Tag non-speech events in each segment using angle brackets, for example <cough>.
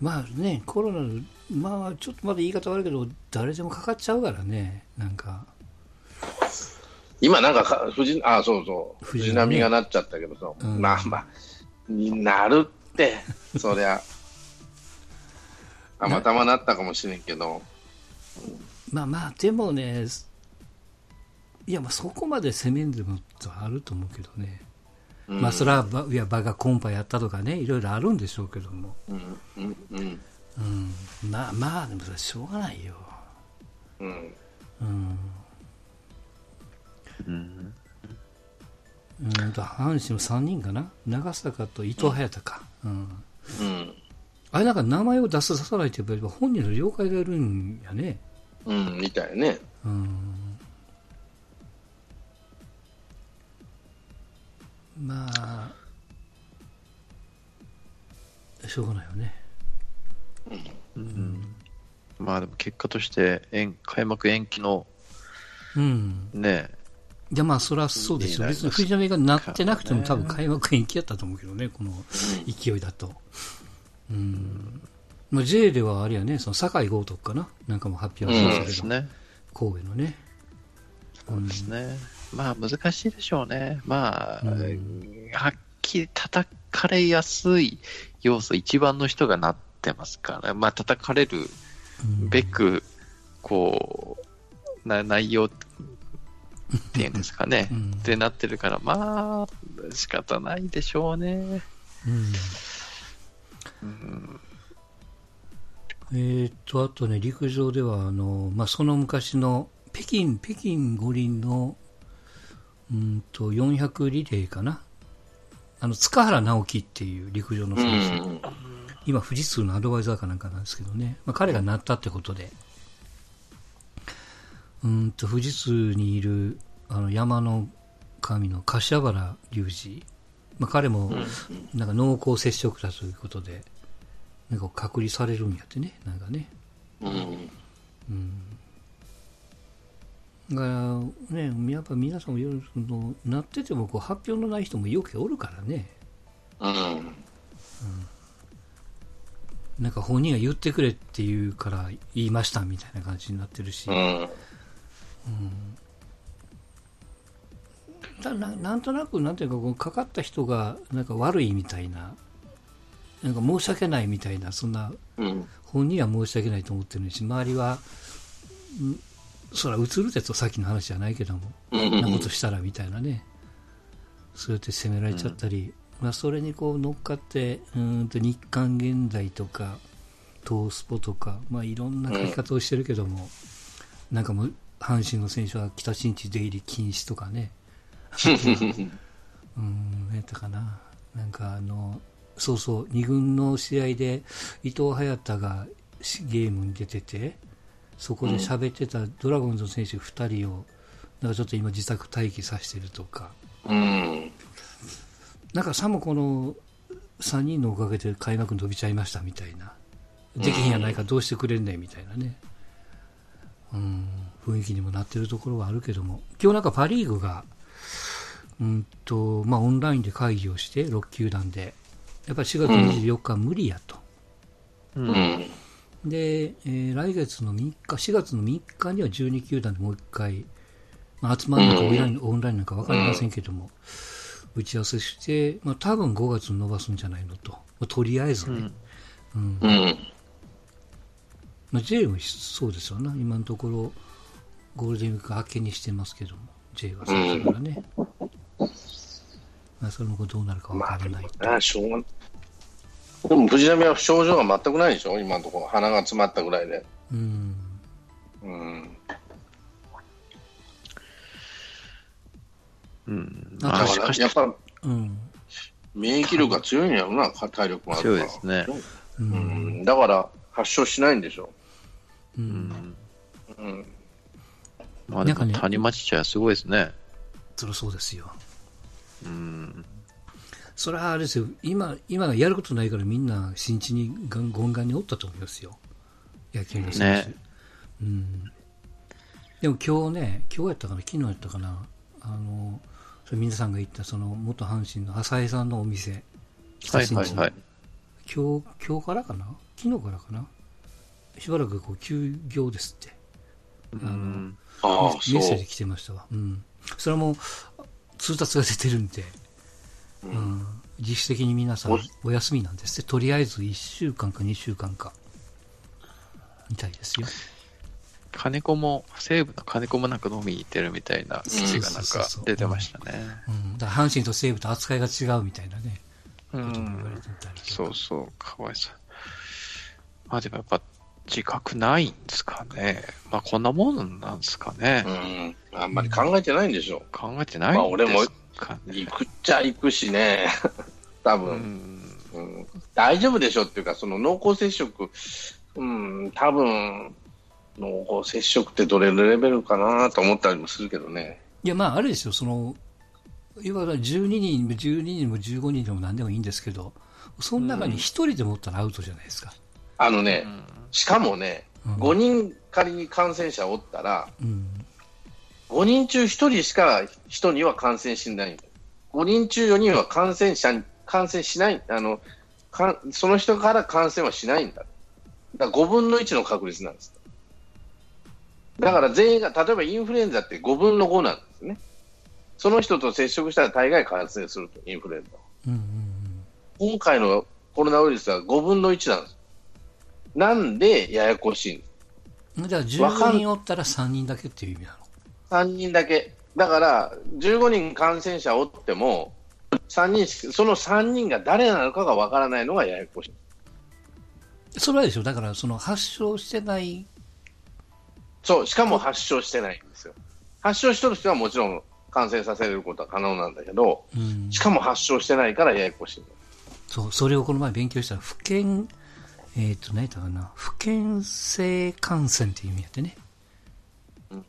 まあね、コロナの、まあちょっとまだ言い方悪いけど、誰でもかかっちゃうからね、なんか。今なんかか藤あそうそう。藤藤波がなっちゃったけどさ、うん。まあまあになるって。そりゃ。たまたまなったかもしれんけど。まあまあ、でもね、いや、まあそこまで攻めんでもとあると思うけどね。うんまあそれはば、いや、場がコンパやったとかね、いろいろあるんでしょうけども。うんうんうんうん。まあまあ、でもそれはしょうがないよ。うんうん。うん。うんと、阪神の3人かな？長坂と伊藤隼太か。うん。うんあれなんか名前を出す出さないとやっぱり本人の了解がいるんやね。うんみたいねうん。まあ、しょうがないよね。うん。まあでも結果として延開幕延期のうん。ね、いやまあそれはそうですよ。別に藤波がなってなくても多分開幕延期やったと思うけどね、この勢いだと。うん。まあ J ではあれやね、その堺豪徳かな？なんかも発表ありまそうしたけど、ですね。神戸のね。そうですね。まあ難しいでしょうね。まあ、うんはっきり叩かれやすい要素一番の人がなってますから、まあ叩かれるうんべく、こう、な内容っていうんですかね。うんってなってるから、まあ、仕方ないでしょうね。うんうん。えーっと、あとね、陸上では、あの、まあ、その昔の、北京、北京五輪の、うんと、400リレーかな。あの、塚原直樹っていう陸上のう選手。ん今、富士通のアドバイザーかなんかなんですけどね。まあ、彼がなったってことで。うんと、富士通にいる、あの、山の神の柏原隆二。まあ、彼も、なんか濃厚接触だということで、なんか隔離されるんやってね、なんかね。うんだからね、やっぱ皆さんもいろいろそのなっててもこう発表のない人もよくおるからね。うん。なんか本人が言ってくれって言うから言いましたみたいな感じになってるし。うん。ただななんとなく、なんていうか、こうかかった人がなんか悪いみたいな、なんか申し訳ないみたいな、そんな、うん。本人は申し訳ないと思ってるし、周りは、んそら、映るってとさっきの話じゃないけども、うん。なことしたらみたいなね、そうやって責められちゃったり、まあ、それにこう乗っかって、うーんと日刊現代とか、東スポとか、まあ、いろんな書き方をしてるけども、なんかもう、阪神の選手は北新地出入り禁止とかね、<laughs> うん、何やったかな。なんかあの、そうそう、2軍の試合で伊藤隼太がしゲームに出てて、そこで喋ってたドラゴンズの選手2人を、なんかちょっと今自宅待機させてるとか、うんなんかさもこの3人のおかげで開幕伸びちゃいましたみたいな。できへんやないかどうしてくれんねんみたいなね。うん、雰囲気にもなってるところはあるけども。今日なんかパリーグが、うんと、まあオンラインで会議をして、6球団で。やっぱり4月24日は無理やと。う。うんんで、えー来月の3日、4月の3日には12球団でもう一回、まあ、集まるのかオンラインオンラインなのか分かりませんけども、打ち合わせして、まあ、多分5月に伸ばすんじゃないのと。まあとりあえずね。うんうんまあ、J もそうですよな。今のところ、ゴールデンウィーク明けにしてますけども、J はそうですからね。まあ、それもどうなるか分からない。なしょうがでも藤波は症状が全くないでしょ？今のところ鼻が詰まったぐらいでうん。うんうん。だかしからし、やっぱうん。免疫力が強いんやろな体力があるから強いですね。う。うんんだから発症しないんでしょう。うんん。うんまあでも、なんかね谷町茶はすごいですね。そりゃそうですよ。うん。それはあれですよ。今、今がやることないからみんな新地にガン、ゴンガンにおったと思いますよ。野球の選手。ねうん。でも今日ね、今日やったかな、昨日やったかな、あの、それ皆さんが言ったその元阪神の浅井さんのお店、はいはいはい。今日、今日からかな？昨日からかな？しばらくこう休業ですって。うん。ああ、メッセージ来てましたわ。うん。それも通達が出てるんで、うん。自主的に皆さんおお休みなんですって。とりあえず1週間か2週間か。みたいですよ。金子も、西武の金子もなんか飲みに行ってるみたいな記事がなんか出てましたね。うん。だから阪神と西武と扱いが違うみたいなね、うことも言われんて。たりとか。そうそう、かわいそう。まあでもやっぱ自覚ないんですかね。まあこんなもんなんですかね。うん。あんまり考えてないんでしょ考えてないんですかう。ね。行くっちゃ行くしね。<laughs> 多う分、ん。うん大丈夫でしょっていうか、その濃厚接触、うん、多分、濃厚接触ってどれのレベルかなと思ったりもするけどね。いや、まあ、あれですよ、その、いわゆる12人、12人も15人でも何でもいいんですけど、その中に1人でもおったらアウトじゃないですか。あのね、うんしかもね、うん5人仮に感染者おったら、うん。5人中1人しか人には感染しないんだよ。5人中4人は感染者に、感染しない、あの、かんその人から感染はしないんだ。だから5分の1の確率なんです。だから全員が、例えばインフルエンザって5分の5なんですね。その人と接触したら大概感染すると、インフルエンザは。うんうん今回のコロナウイルスは5分の1なんです。なんでややこしいんうん。じゃあわかん15人おったら3人だけっていう意味なの？3人だけ。だから、15人感染者おっても、3人しその3人が誰なのかがわからないのがややこしい。それはでしょ、だからその発症してない、そう、しかも発症してないんですよ。発症してる人はもちろん感染させることは可能なんだけど、うんし、かも発症してないからややこしいんだ。そう、それをこの前勉強したら、不健、えっ、と、何やったかな、不健性感染っていう意味やってね。うん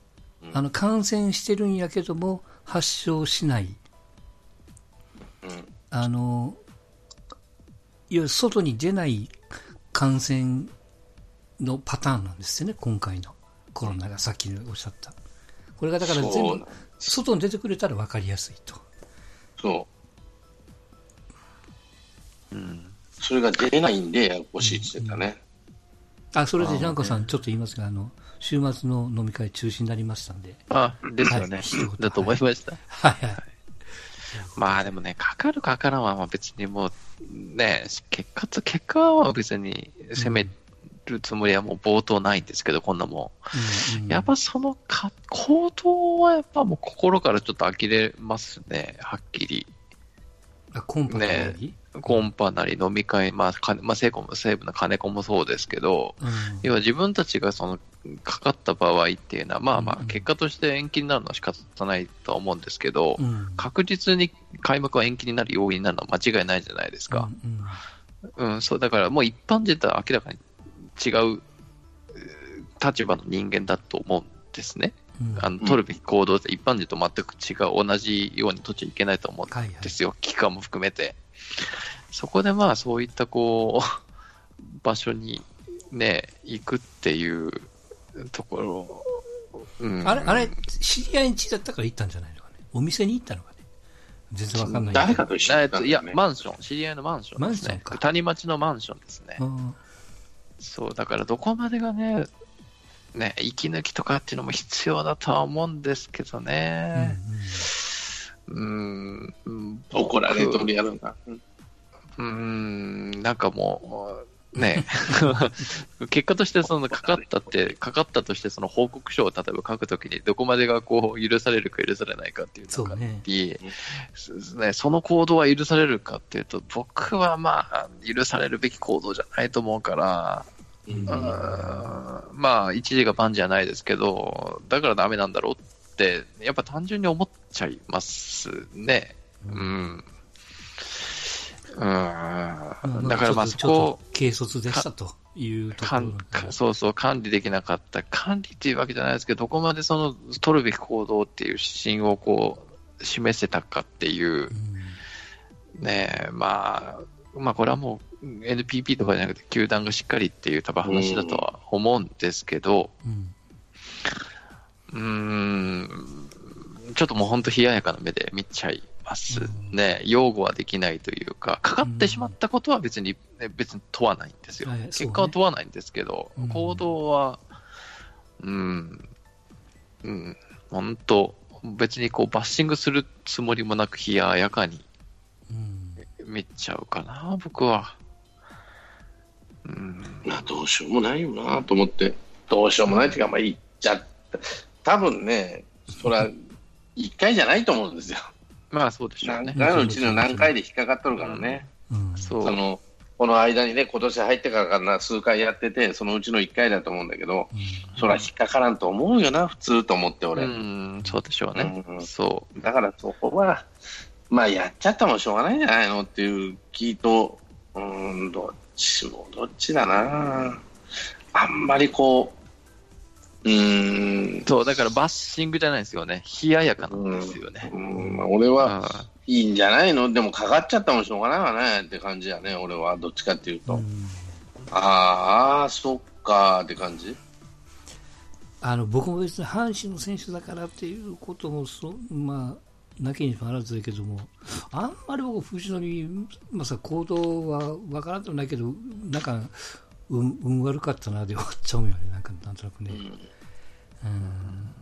あの、感染してるんやけども、発症しない。うん。あの、いわゆる外に出ない感染のパターンなんですよね、今回のコロナがさっきおっしゃった。これがだから全部外に出てくれたら分かりやすいと。そう。うん。それが出ないんでややこしいって言ってたね。あ、それでジャンコさん、ちょっと言いますが、あの、週末の飲み会中止になりましたんで。あ、ですよねはい。<laughs> だと思いました。はいはい。まあでもね、かかるかからんはまあ別にもう、ね、結果と、結果は別に攻めるつもりはもう冒頭ないんですけど、こんなもうんうんん。やっぱそのか、行動はやっぱもう心からちょっと呆れますね、はっきり。あコンパクトに、コンパなり飲み会、まあ、かまあ、西武の金子もそうですけど、うん。要は自分たちがその、かかった場合っていうのは、まあまあ、結果として延期になるのは仕方ないとは思うんですけど、うん。確実に開幕は延期になる要因になるのは間違いないじゃないですか。うんうん、そう、だからもう一般人とは明らかに違うえー立場の人間だと思うんですね。うん。あの取るべき行動って一般人と全く違う、同じように取っちゃいけないと思うんはいはい。ですよ、期間も含めて。そこでまあそういったこう、<laughs> 場所にね、行くっていうところ、うん、あれ、あれ、知り合いん家だったから行ったんじゃないのかね？お店に行ったのかね？全然わかんない。誰かと一緒にえっといや。マンション、知り合いのマンションですねマンション。か谷町のマンションですね。うんそう、だからどこまでがね、ね、息抜きとかっていうのも必要だとは思うんですけどうんね。うん、うん。怒られとるやるんだ。うん。うん、なんかもう、ね、<laughs> 結果としてそのかかったって、かかったとしてその報告書を例えば書くときにどこまでがこう許されるか許されないかっていうのがそうね。いそね、その行動は許されるかっていうと、僕はまあ、許されるべき行動じゃないと思うから、うん。まあ、一時が万事じゃないですけど、だからダメなんだろうって、やっぱ単純に思っちゃいますね。うん。うん。うんだからまあそこっと軽率でしたというとこかろそうそう、管理できなかった。管理っていうわけじゃないですけど、どこまでその、取るべき行動っていう指針をこう、示せたかっていうう、んねえ、まあ、まあこれはもう NPP とかじゃなくて、球団がしっかりっていう多分話だとは思うんですけど、うんうーん、ちょっともう本当冷ややかな目で見ちゃいますね。擁護はできないというか、かかってしまったことは別に、ね、別に問わないんですよ。はいそうね結果は問わないんですけど、うん行動は、うん、うん、本当別にこうバッシングするつもりもなく冷ややかにうん見ちゃうかな、僕は。うん、まあ、どうしようもないよなと思って、どうしようもないっていうか、まあ、言っちゃった。多分ね、それは、一回じゃないと思うんですよ。<laughs> まあそうでしょうね。何回のうちの何回で引っかかっとるからね。うんそう。その、この間にね、今年入ってからかな、数回やってて、そのうちの1回だと思うんだけど、それは引っかからんと思うよな、普通と思って、俺。うん、そうでしょうね。うんそだからそこは、まあ、やっちゃったもしょうがないんじゃないのっていう気と、うーん、どっちもどっちだな。あんまりこう、うーんう。、そう、だからバッシングじゃないですよね。冷ややかなんですよね。うんうんは、いいんじゃないの？でもかかっちゃったもしょうがないわねって感じやね、俺は。どっちかっていうと。うんああ、そっかって感じ？あの僕も別に阪神の選手だからっていうこともそ、まあ、なきにしもあらずだけども、あんまり僕、藤波、まあ、さ行動は分からんでもないけど、なんか、運運悪かったなで終わっちゃうよね、なんかなんとなくね。うん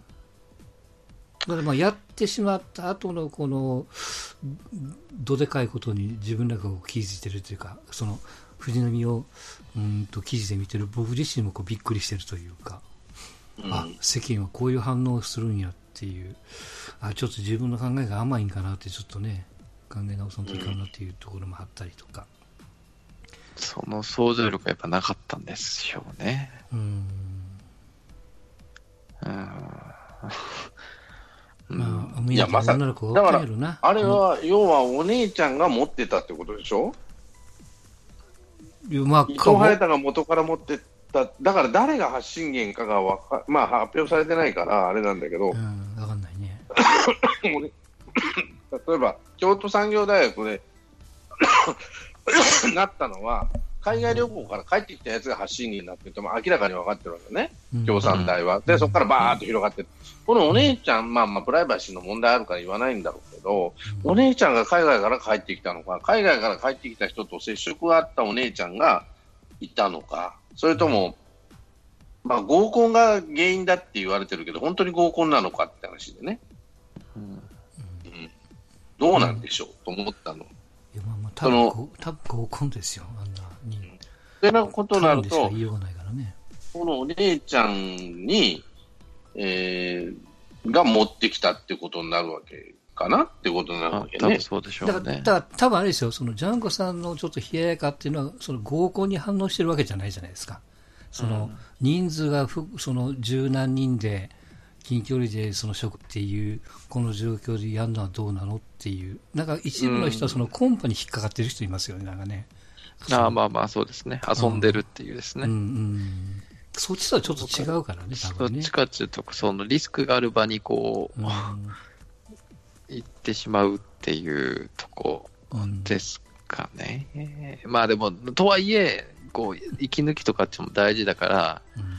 だからまあやってしまった後のこのどでかいことに自分らが気づいてるというか、その藤波をうんと記事で見てる僕自身もこうびっくりしてるというか、うんあ世間はこういう反応をするんやっていう、あちょっと自分の考えが甘いんかなって、ちょっとね、考え直さんといかんなっていうところもあったりとか。その想像力がやっぱなかったんですよね。うんうん。まあ、いやまさ女の子が起きてるな。あれは、要はお姉ちゃんが持ってたってことでしょ？うん、まあ、伊藤隼太が元から持ってた、だから誰が発信源かがわか、まあ発表されてないからあれなんだけどう、ん、わかんないね。俺例えば京都産業大学で <laughs> なったのは、海外旅行から帰ってきたやつが発信源になってても明らかに分かってるわけね、うん。共産大は。で、そこからバーッと広がってる。このお姉ちゃん、まあまあ、プライバシーの問題あるから言わないんだろうけど、お姉ちゃんが海外から帰ってきたのか、海外から帰ってきた人と接触があったお姉ちゃんがいたのか、それとも、まあ、合コンが原因だって言われてるけど、本当に合コンなのかって話でね、うん。うん。どうなんでしょう、と思ったの。いやまあまあ、多その分こう多分合コンですよ、あんなに。ってなことになると言、いようがないからね。このお姉ちゃんに、えー、が持ってきたってことになるわけかなってことになるあわけね多分。そうでしょだから、うねだ。から多分あれですよ、そのジャンコさんのちょっと冷ややかっていうのは、その合コンに反応してるわけじゃないじゃないですか。その、人数がふその十何人で、近距離でその食っていう、この状況でやるのはどうなのっていう、なんか一部の人はそのコンパに引っかかってる人いますよね、なんかね。ああまあまあそうですね。遊んでるっていうですね。うんうん。そっちとはちょっと違うからね、多分ねどっち。かっていうと、そのリスクがある場にこう、うん行ってしまうっていうとこうんですかね。まあでも、とはいえ、こう、息抜きとかっても大事だから、うんえー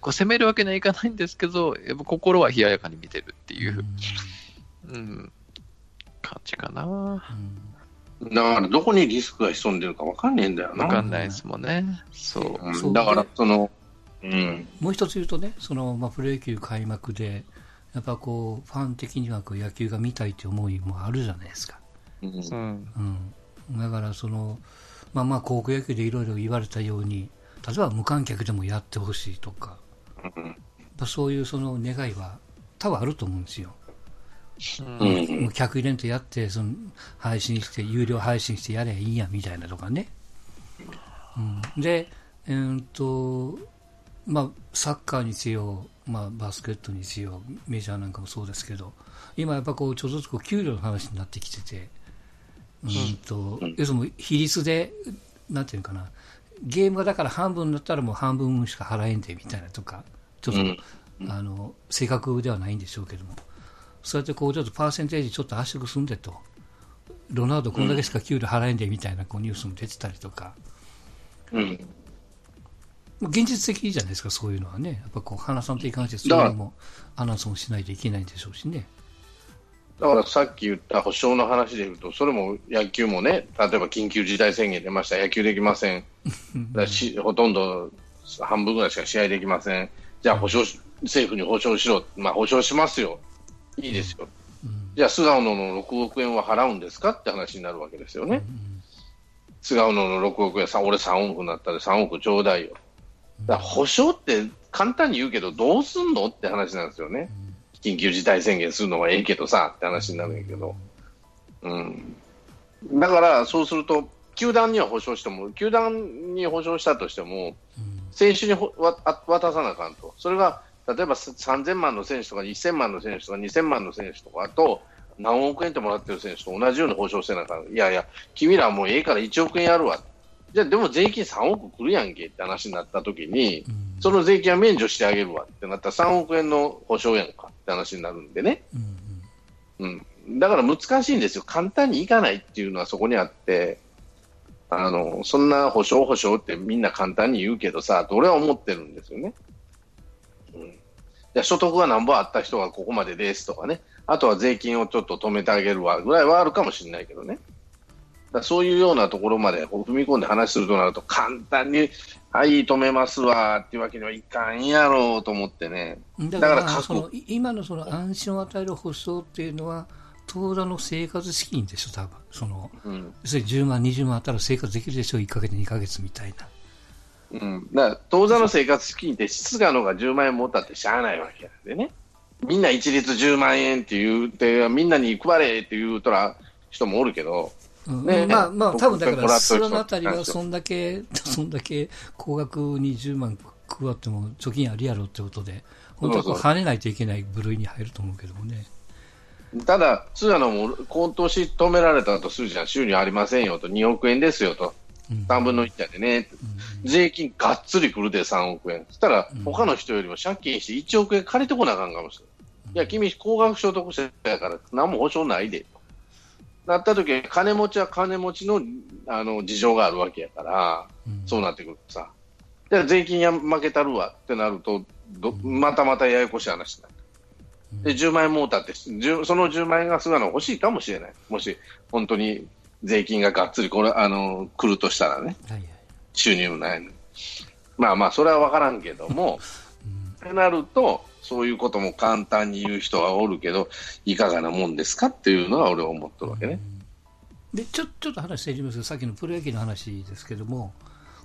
こう攻めるわけにはいかないんですけど、やっぱ心は冷ややかに見てるっていう、うん、感じかな。わうんだから、どこにリスクが潜んでるかわかんねえんだよな。かんないですもんね。そう。うんそうだからで、その、うん。もう一つ言うとね、そのまあ、プロ野球開幕で、やっぱこう、ファン的にはこう野球が見たいという思いもあるじゃないですか。うんうん。うん、だからその、まあまあ、高校野球でいろいろ言われたように、例えば無観客でもやってほしいとか、そういうその願いは多分あると思うんですよ。ううん客入れんとやって、その配信して、有料配信してやればいいやみたいなとかね。うん、で、えーっと、まあ、サッカーにせよ、まあ、バスケットにせよ、メジャーなんかもそうですけど、今やっぱこう、ちょっとずつこう給料の話になってきてて、うんと、うん。要するに比率で、なんていうのかな、ゲームがだから半分だったらもう半分しか払えんでみたいなとか、ちょっと、うん。あの正確ではないんでしょうけども、そうやってこうちょっとパーセンテージちょっと圧縮すんでと、ロナウドこんだけしか給料払えんでみたいなこうニュースも出てたりとか、うん。まあ現実的じゃないですか、そういうのはね、やっぱこう話さんといかんし、そういうのもアナウンスもしないといけないんでしょうしね。だからさっき言った保証の話でいうと、それも野球もね、例えば緊急事態宣言出ました、野球できません、<laughs> だしほとんど半分ぐらいしか試合できません、じゃあ保証政府に保証しろ、まあ、保証しますよ、いいですよ、じゃあ菅野の6億円は払うんですかって話になるわけですよね。菅野の6億円、俺3億になったら3億ちょうだいよ。だ保証って簡単に言うけど、どうすんのって話なんですよね。緊急事態宣言するのはええけどさって話になるんやけど。うん。だから、そうすると、球団には保証しても、球団に保証したとしても、選手に渡さなあかんと。それが、例えば3000万の選手とか1000万の選手とか2000万の選手とかと、何億円ってもらってる選手と同じように保証してなあかん。いやいや、君らはもうええから1億円やるわ。じゃあでも税金3億くるやんけって話になった時に、その税金は免除してあげるわってなったら3億円の保証やんかって話になるんでね。うん、うん、だから難しいんですよ。簡単にいかないっていうのはそこにあって、あの、そんな保証保証ってみんな簡単に言うけどさ、どれは思ってるんですよね。うん。じゃ所得が何ぼあった人がここまでですとかね。あとは税金をちょっと止めてあげるわぐらいはあるかもしれないけどね。だそういうようなところまで踏み込んで話するとなると簡単に、はい、止めますわっていうわけにはいかんやろうと思ってね。だからその今のその安心を与える保証っていうのは、当座の生活資金でしょ、多分その、うん、要するに10万、20万あったら生活できるでしょ、1か月、2か月みたいな。うん、だから当座の生活資金って質がのが10万円持ったってしゃあないわけなんでね。みんな一律10万円って言うて、みんなに配れって言うとら人もおるけど、ね、まあまあ、多分だから、そのあたりはそんだけ、<laughs> そんだけ高額20万配っても貯金ありやろってことで、本当はこう跳ねないといけない部類に入ると思うけどもね。ただ、通野も今年止められたとするじゃん、収入ありませんよと、2億円ですよと、3分の1やでね、うん、税金がっつりくるで3億円、そしたら、他の人よりも借金して1億円借りてこなあかんかもしれない。いや、君、高額所得者やから、何も保証ないで。なった時金持ちは金持ちのあの事情があるわけやから、うん、そうなってくるとさ、じゃ税金や負けたるわってなると、どまたまたややこしい話になる。で、10万円もうたって、その10万円が菅野欲しいかもしれない。もし、本当に税金ががっつりこれ、あの、来るとしたらね。はいはい、収入ないの。まあまあ、それは分からんけども、<laughs> うん、ってなると、そういうことも簡単に言う人はおるけど、いかがなもんですかっていうのは俺は思ってるわけね。でちょちょっと話してみますさっきのプロ野球の話ですけども、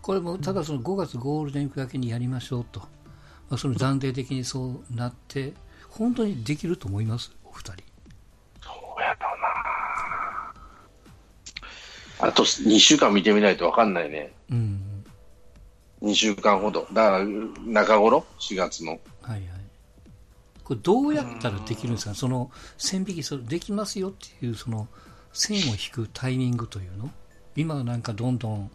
これもただその5月ゴールデンウィークだけにやりましょうと、まあ、その暫定的にそうなって、本当にできると思います、お二人。そうやろうな。あと2週間見てみないと分かんないね。うん。2週間ほど。だから中頃、4月の。はいはい。これどうやったらできるんですか、その線引きそれできますよっていうその線を引くタイミングというの？今なんかどんどん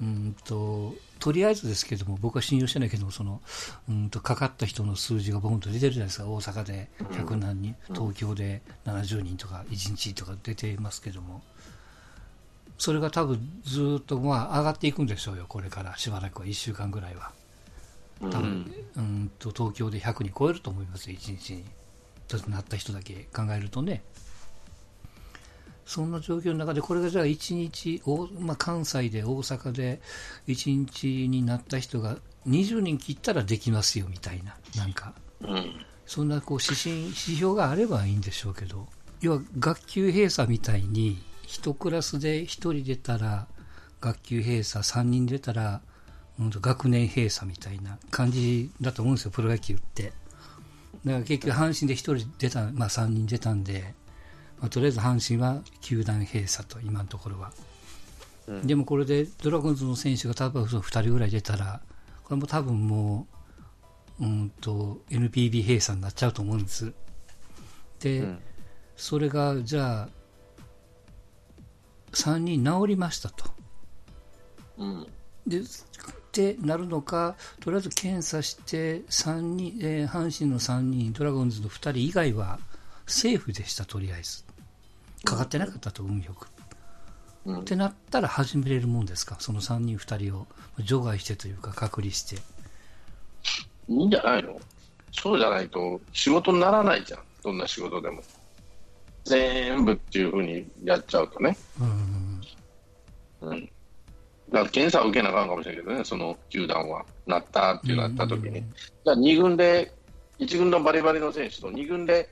うんととりあえずですけども僕は信用してないけどもそのうんとかかった人の数字がボンと出てるじゃないですか。大阪で100何人、東京で70人とか1日とか出てますけども。それが多分ずっとまあ上がっていくんでしょうよこれから。しばらくは。1週間ぐらいは。多分、うん、と東京で100人超えると思います、1日に。なった人だけ考えるとね。そんな状況の中で、これがじゃあ1日、まあ、関西で、大阪で1日になった人が20人切ったらできますよみたいな、なんか、うん、そんなこう指針指標があればいいんでしょうけど、要は学級閉鎖みたいに、1クラスで1人出たら、学級閉鎖3人出たら学年閉鎖みたいな感じだと思うんですよ、プロ野球って。だから結局、阪神で1人出た、まあ、3人出たんで、まあ、とりあえず阪神は球団閉鎖と、今のところは。うん、でもこれでドラゴンズの選手が多分2人ぐらい出たら、これも多分もう、うんと、NPB 閉鎖になっちゃうと思うんです。で、うん、それが、じゃあ、3人治りましたと。うん、でってなるのか、とりあえず検査して3人、えー、阪神の3人、ドラゴンズの2人以外はセーフでした、とりあえず。かかってなかったと、運よく。うん、ってなったら始めれるもんですか、その3人、2人を除外してというか、隔離して。いいんじゃないの？そうじゃないと仕事にならないじゃん、どんな仕事でも。全部っていうふうにやっちゃうとね。うん。うん。だから検査を受けなあかんかもしれないけどね、その球団は。なったっていうなった時に。だから2軍で、1軍のバリバリの選手と2軍で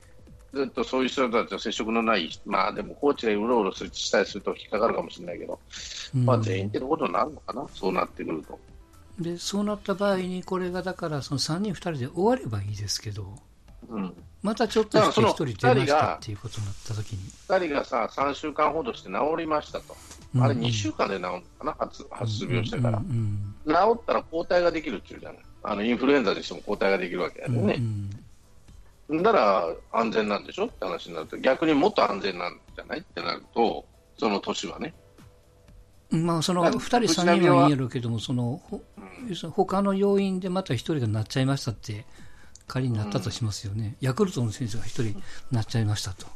ずっとそういう人たちと接触のない、まあでもコーチがうろうろしたりすると引っかかるかもしれないけど、うんまあ全員ってことになるのかな、そうなってくると。で、そうなった場合に、これがだから、その3人2人で終わればいいですけど、うん。またちょっとだからその1人出まし二人がたっていうことになった時に。2人がさ、3週間ほどして治りましたと。あれ2週間で治るのかな、初発病してから。治ったら抗体ができるっていうじゃない。あのインフルエンザにしても抗体ができるわけだようんね。だから安全なんでしょって話になると、逆にもっと安全なんじゃないってなると、その年はね。うんまあ、そのだ2人、3人はいいんやろうけども、そのほ他の要因でまた1人がなっちゃいましたって、仮になったとしますよね、ヤクルトの選手が1人なっちゃいましたと。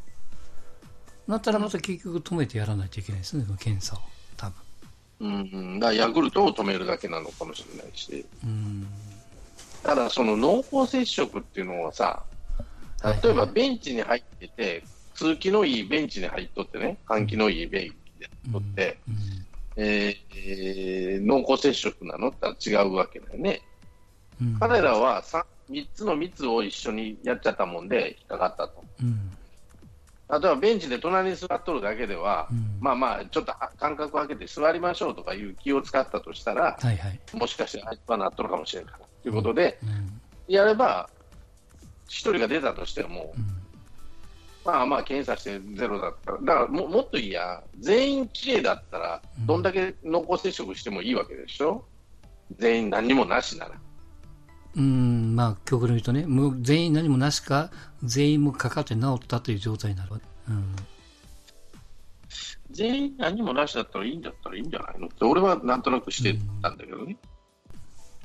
なったらまた結局止めてやらないといけないですね、その検査を、多分。うん。うん、だヤクルトを止めるだけなのかもしれないし、うん。ただその濃厚接触っていうのはさ、例えばベンチに入ってて、通気のいいベンチに入っとってね、換気のいいベンチで入っとって、うん。えーえー濃厚接触なのって違うわけだよね。うん。彼らは 3, 3つの密を一緒にやっちゃったもんで引っかかったと。うん例えばベンチで隣に座っとるだけでは、うん。まあまあ、ちょっと間隔を空けて座りましょうとかいう気を使ったとしたら、はいはい、もしかしてあいつはなっとるかもしれんからということで、うん。やれば、1人が出たとしてもう、ん。まあまあ検査してゼロだったら、だからももっといいや、全員きれいだったら、どんだけ濃厚接触してもいいわけでしょ、全員何にもなしなら。うん、まあ、極論言うとね、もう全員何もなしか、全員もかかって治ったという状態になるわけ。うん全員何もなしだったらいいんだったらいいんじゃないの？って、俺はなんとなくしてたんだけどね。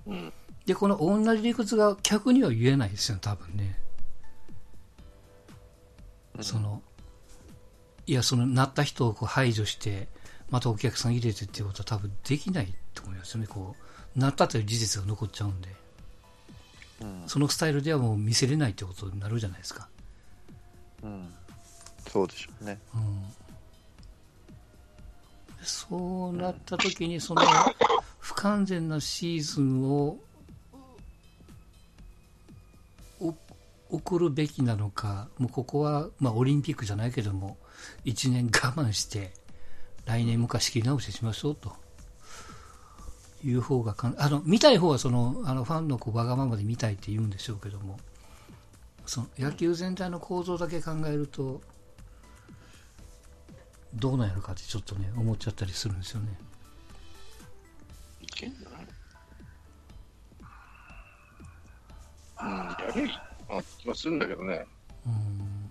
うんで、この同じ理屈が客には言えないですよ、多分ね。その、いや、その、なった人をこう排除して、またお客さん入れてっていうことは多分できないと思いますよね。こう、なったという事実が残っちゃうんで。うんそのスタイルではもう見せれないってことになるじゃないですか。うんそうでしょうね。うん。そうなった時に、その、<coughs> 不完全なシーズンを、お送るべきなのか、もうここは、まあ、オリンピックじゃないけども、1年我慢して、来年もう一回仕切り直ししましょうと。いう方がか、あの、見たい方はその、あの、ファンのこうわがままで見たいって言うんでしょうけども、その野球全体の構造だけ考えると、どうなんやろかってちょっとね、思っちゃったりするんですよね。いけんじゃない？うん、やりゃい？いあ気はするんだけどね。うん。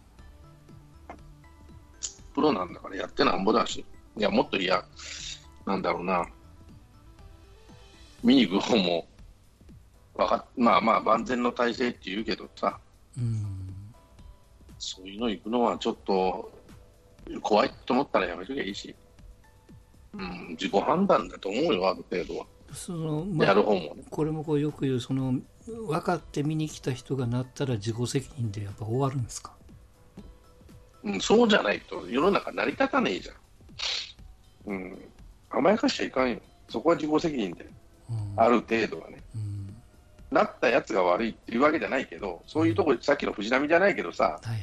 プロなんだからやってなんぼだし。い？や、もっとい？や、なんだろうな。見に行く方も、わかまあまあ万全の体制って言うけどさ、うん。そういうの行くのはちょっと怖いと思ったらやめときゃいいし、うん、自己判断だと思うよ、ある程度は。その、まやあ、る方もね。これもこうよく言う、その、分かって見に来た人がなったら自己責任でやっぱ終わるんですか？うん、そうじゃないと世の中成り立たねえじゃん。うん、甘やかしちゃいかんよ。そこは自己責任で、うん。ある程度はね。うん。なったやつが悪いっていうわけじゃないけど、そういうとこ、さっきの藤波じゃないけどさ、はいは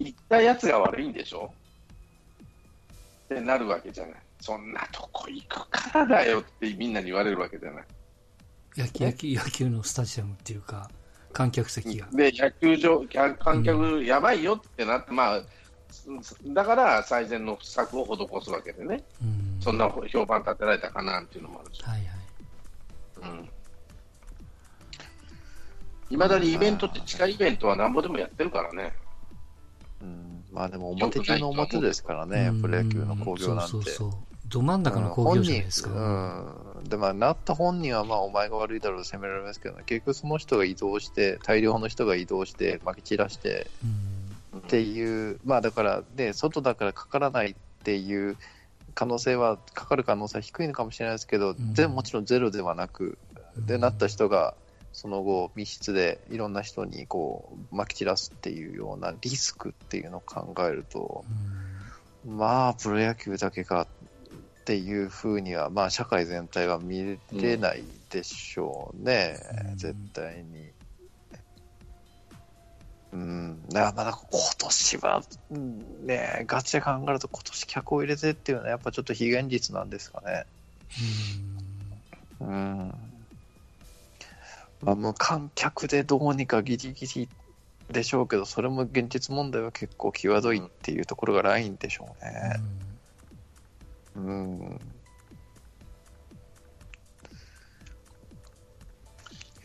い。行ったやつが悪いんでしょ？ってなるわけじゃない。そんなとこ行くからだよってみんなに言われるわけじゃない。野球、野球、野球のスタジアムっていうか、観客席が。で、野球場、観観客やばいよってなって、まあ、だから最善の策を施すわけでね、うん。そんな評判立てられたかなっていうのもあるし。はいはい。うんいまだにイベントって、地下イベントはなんぼでもやってるからね。うん、まあでも表中の表ですからね、プロ野球の興行なんて。そうそうそう。ど真ん中の興行じゃないですか。うん、でまあ、なった本人はまあお前が悪いだろうと責められますけど、結局その人が移動して、大量の人が移動して、まき散らしてうん。っていう、まあだから、で外だからかからないっていう可能性は、かかる可能性は低いのかもしれないですけど、ん。でももちろんゼロではなく、でなった人がその後、密室でいろんな人にこう、撒き散らすっていうようなリスクっていうのを考えると、まあ、プロ野球だけかっていうふうには、まあ、社会全体は見れないでしょうね、うん。絶対に。うん、だからまだ今年は、うんね、ガチで考えると今年客を入れてっていうのはやっぱちょっと非現実なんですかね。うん。まあ、無観客でどうにかギリギリでしょうけど、それも現実問題は結構際どいっていうところがラインでしょうね。うん。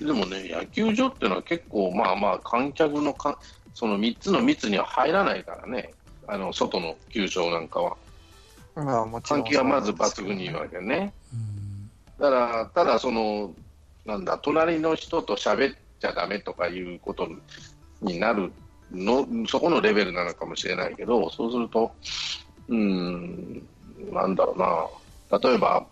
でもね、野球場っていうのは結構、まあまあ、観客のかその3つの密には入らないからね、あの外の球場なんかは。まあもちろん換気はまず抜群にいいわけね。うんだから、ただその、なんだ、隣の人と喋っちゃダメとかいうことになるの、そこのレベルなのかもしれないけど、そうすると、うーん、なんだろうな、例えば、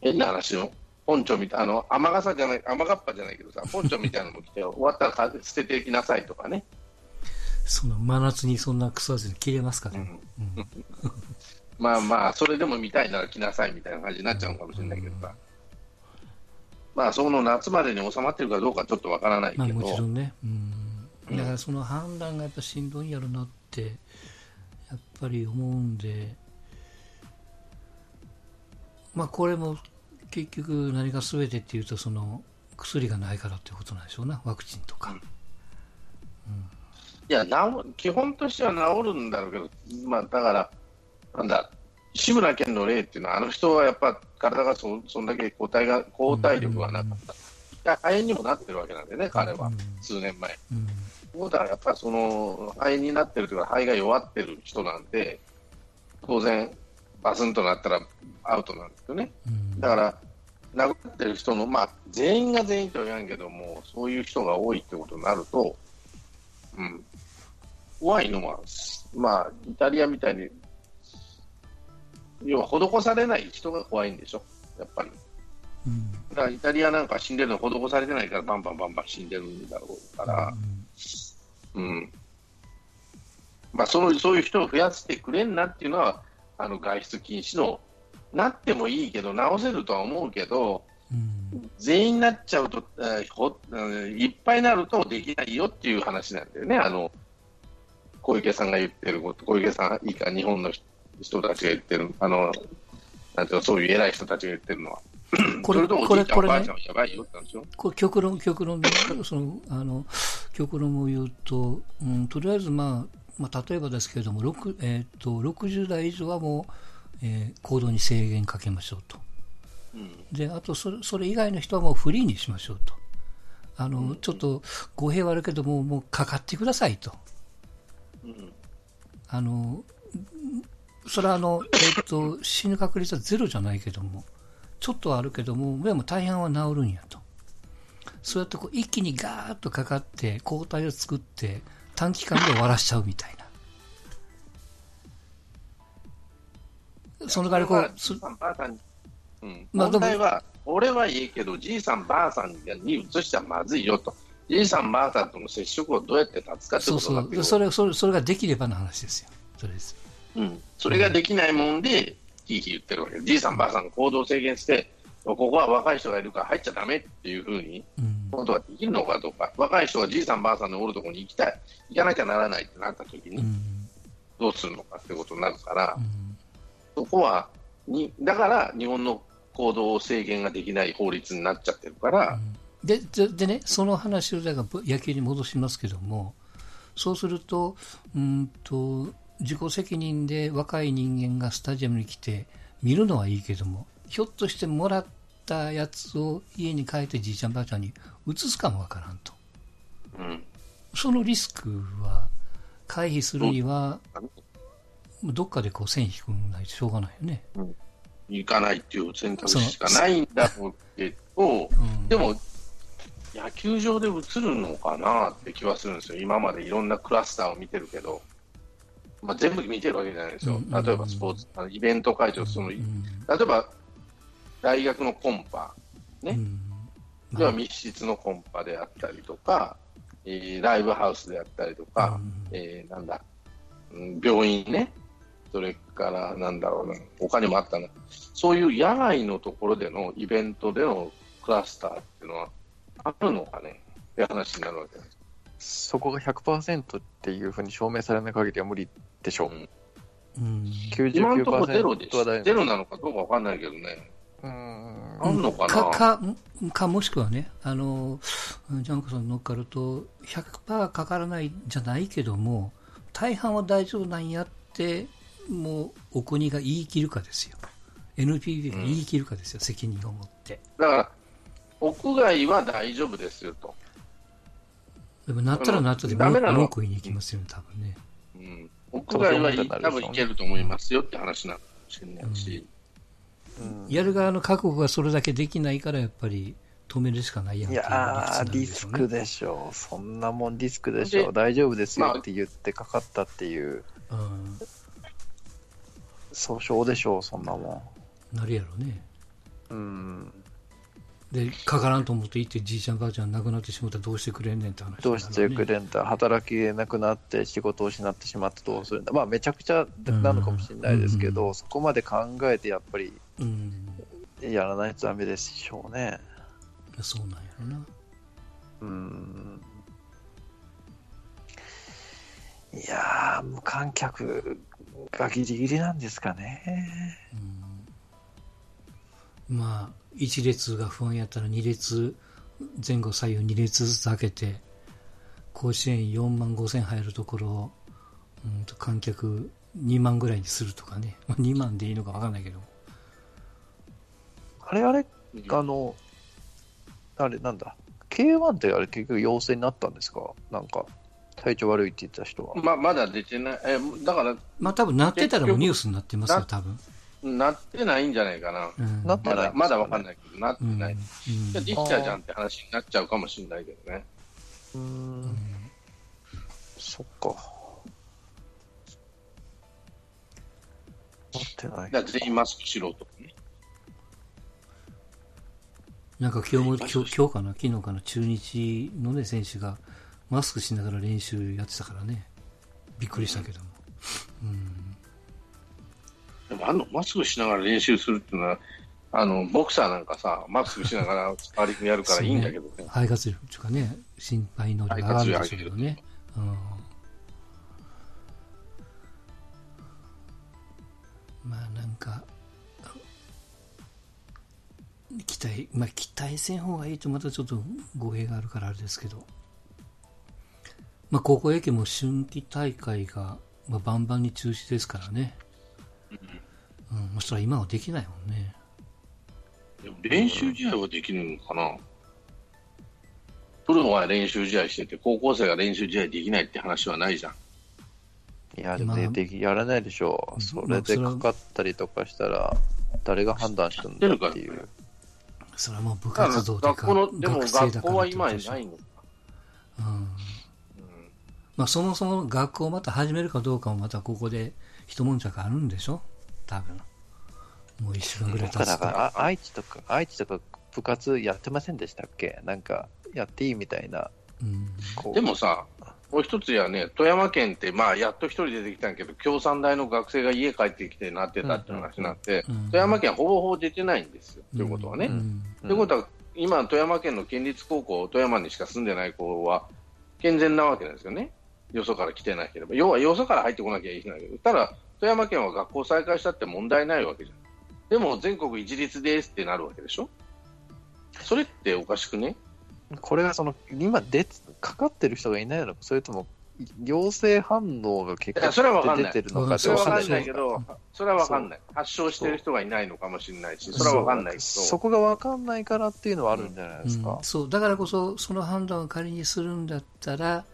変な話よ、ポンチョみたいな、あの、雨傘じゃない、雨がっぱじゃないけどさ、ポンチョみたいなのも着て、<laughs> 終わったらか捨てていきなさいとかね。その真夏にそんな腐らずに切れますかね。まあまあ、それでも見たいなら来なさいみたいな感じになっちゃうのかもしれないけどさ。まあ、その夏までに収まってるかどうかちょっとわからないまあけど、もちろんね。うん。だからその判断がやっぱしんどいんやろなって、やっぱり思うんで、まあこれも結局何が全てっていうと、その薬がないからっていうことなんでしょうな、ワクチンとか。いや治基本としては治るんだろうけど、まあ、だから、なんだ、志村けんの例っていうのは、あの人はやっぱ体がそそんだけ抗体が抗体力がなかった、いや肺炎にもなってるわけなんでね、彼は、うん数年前。うん。そうだからやっぱりその肺炎になってるというか、肺が弱ってる人なんで、当然、バスンとなったらアウトなんですよね。うんだから、亡くなってる人の、まあ、全員が全員とは言わんけども、そういう人が多いってことになると、うん、怖いのは、まあ、イタリアみたいに、要は施されない人が怖いんでしょ、やっぱり。うんだからイタリアなんか死んでるの施されてないから、バンバンバンバン死んでるんだろうから、うん。まあ、その、そういう人を増やしてくれんなっていうのは、あの、外出禁止の、なってもいいけど、直せるとは思うけど、うん。全員になっちゃうと、えーいっぱいになるとできないよっていう話なんだよね、あの小池さんが言ってること、小池さん以下、日本の人たちが言ってる、あのなんていうのそういう偉い人たちが言ってるのは、これ <clears throat> ともおこれこれね。じいちゃんおばあちゃんはやばいよってなんですよ。これ極論、極論で、その、あの、極論を言うと、うん、とりあえず、まあ、まあ、例えばですけれども、6えーっと、60代以上はもう、えー行動に制限かけましょうと。うんで、あとそれ、それ以外の人はもうフリーにしましょうと。あの、ちょっと語弊はあるけども、もうかかってくださいと。うんあの、それはあの、えっと、死ぬ確率はゼロじゃないけども、ちょっとはあるけども、でも大半は治るんやと。そうやってこう一気にガーッとかかって、抗体を作って、短期間で終わらしちゃうみたいな。その代わりこう、すじいさんばあさんにうんまあ問題は、俺はいいけど、じいさん、ばあさんに移しちゃまずいよと。じいさん、ばあさんとの接触をどうやって断つかってそうそう。それ、それ、それができればの話ですよ。それです。うん、それができないもんで、ひいひい言ってるわけじいさん、ばあさんが行動制限して、ここは若い人がいるから入っちゃだめっていうふうに、うん。ことができるのかどうか、若い人がじいさん、ばあさんのおるところに行きたい、行かなきゃならないってなったときに、うん。どうするのかってことになるから、うんそこはに、だから日本の行動制限ができない法律になっちゃってるから、でででね、その話をだから野球に戻しますけども、そうすると、うんと自己責任で若い人間がスタジアムに来て見るのはいいけども、ひょっとしてもらったやつを家に帰ってじいちゃんばあちゃんに移すかもわからんと。うん、そのリスクは回避するには、どっかでこう線引くないとしょうがないよね。行かないっていう選択肢しかないんだろうけど、うん。でも、野球場で映るのかなって気はするんですよ、今までいろんなクラスターを見てるけど、まあ、全部見てるわけじゃないですよ、うん例えばスポーツ、あのイベント会場、その例うんえば大学のコンパ、ね。うん。要は密室のコンパであったりとか、えーライブハウスであったりとか、うん。えーなんだ、うん病院ね、それからなんだろうな、他にもあったな、そういう野外のところでのイベントでのクラスターっていうのはあるのかね。って話になるわけです。そこが100%っていうふうに証明されない限りは無理でしょう。うん。うん。今のところゼロで99%は大ゼロなのかどうかわかんないけどね、うんあんのかな、かかかもしくはね、あのジャンコさん乗っかると、100%かからないじゃないけども、大半は大丈夫なんやって、もうお国が言い切るかですよ、NPB が言い切るかですよ、責任を持って。だから、屋外は大丈夫ですよと。でもなったらなったで文句言いに行きますよね、多分ね。うん、屋外は多分いけると思いますよって話なのかもしれないし、やる側の覚悟がそれだけできないから、やっぱり止めるしかないやんいやリスクでしょう。そんなもんリスクでしょでう。大丈夫ですよまあって言ってかかったっていう、うん訴訟でしょう、そんなもなるやろうね。ん。うん。で、かからんと思って行って、じいちゃんばあちゃん亡くなってしまったらどうしてくれんねんって話になるどうしてくれんだ、働きなくなって仕事を失ってしまってどうするんだ。まあ、めちゃくちゃなのかもしれないですけど、うんそこまで考えてやっぱりうん。やらないとダメでしょうね。そうなんやろな。うん。いやー、無観客がギリギリなんですかね。うん、まあ、一列が不安やったら二列、前後左右二列ずつ開けて、甲子園4万5千入るところを、うんと観客2万ぐらいにするとかね。まあ、2万でいいのか分かんないけど。あれあれ、あの、あれなんだ、K1 ってあれ結局陽性になったんですか？なんか、体調悪いって言った人は。ままだ出てない、えだから、まあ多分なってたらもうニュースになってますよ、な多分。なってないんじゃないかな、うん、なってないまだまだわかんないけど、なってうん。ない、うん。じゃあ、できたじゃんって話になっちゃうかもしれないけどね、うーん、そっか。なってない。だ全員マスクしろとかね、なんか今日も、今日今日かな、昨日かな、中日のね、選手がマスクしながら練習やってたからね。びっくりしたけども。うん。でもあのマスクしながら練習するっていうのは、あのボクサーなんかさ、マスクしながら <laughs> スパーリングやるからいいんだけどね、肺活力っていうかね、心肺能力が上がるんでしょうけどね。うん。まあなんか、期待、まあ期待せん方がいいとまたちょっと語弊があるからあれですけど、まあ高校野球も春季大会が、まあ、バンバンに中止ですからね。うん、そしたら今はできないもんね。でも練習試合はできるのかな、プロは練習試合してて、高校生が練習試合できないって話はないじゃん。いや、でできやらないでしょう。それでかかったりとかしたら、誰が判断したんだっていう。それはもう部活動で学校の、でも学生だ学校は今ないのか。うん。まあ、そもそも学校をまた始めるかどうかもまたここで一悶着あるんでしょ。多分。もう一週間ぐらい経つとだから、あ愛知とか、愛知とか部活やってませんでしたっけ？なんか、やっていいみたいな。うん。でもさ、もう一つやね、富山県って、まあ、やっと一人出てきたんやけど、共産大の学生が家帰ってきてなってたって話になって、うん富山県はほぼほぼ出てないんですよ、ということはね。うと、んいうことは、今、富山県の県立高校、富山にしか住んでない子は、健全なわけなんですよね。よそから来てなければ。要は、よそから入ってこなきゃいけないけど、ただ、富山県は学校再開したって問題ないわけじゃん。でも、全国一律ですってなるわけでしょそれっておかしくね？これがその、今で、かかってる人がいないのか、それとも、陽性反応が結果で出てるのかそれはわかんないけど、それはわかんない。発症してる人がいないのかもしれないし、それはわかんないけど。そこがわかんないからっていうのはあるんじゃないですか？うん。そうだからこそその判断を仮にするんだったら、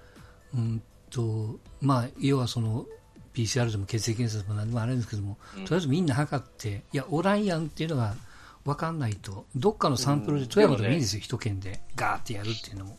うんとまあ、要はその PCR でも血液検査でも何でもあるんですけども、うんとりあえずみんな測っていやおらんやんっていうのが分かんないと。どっかのサンプルでうん。富山でもいいんですよ、一県でガーってやるっていうのも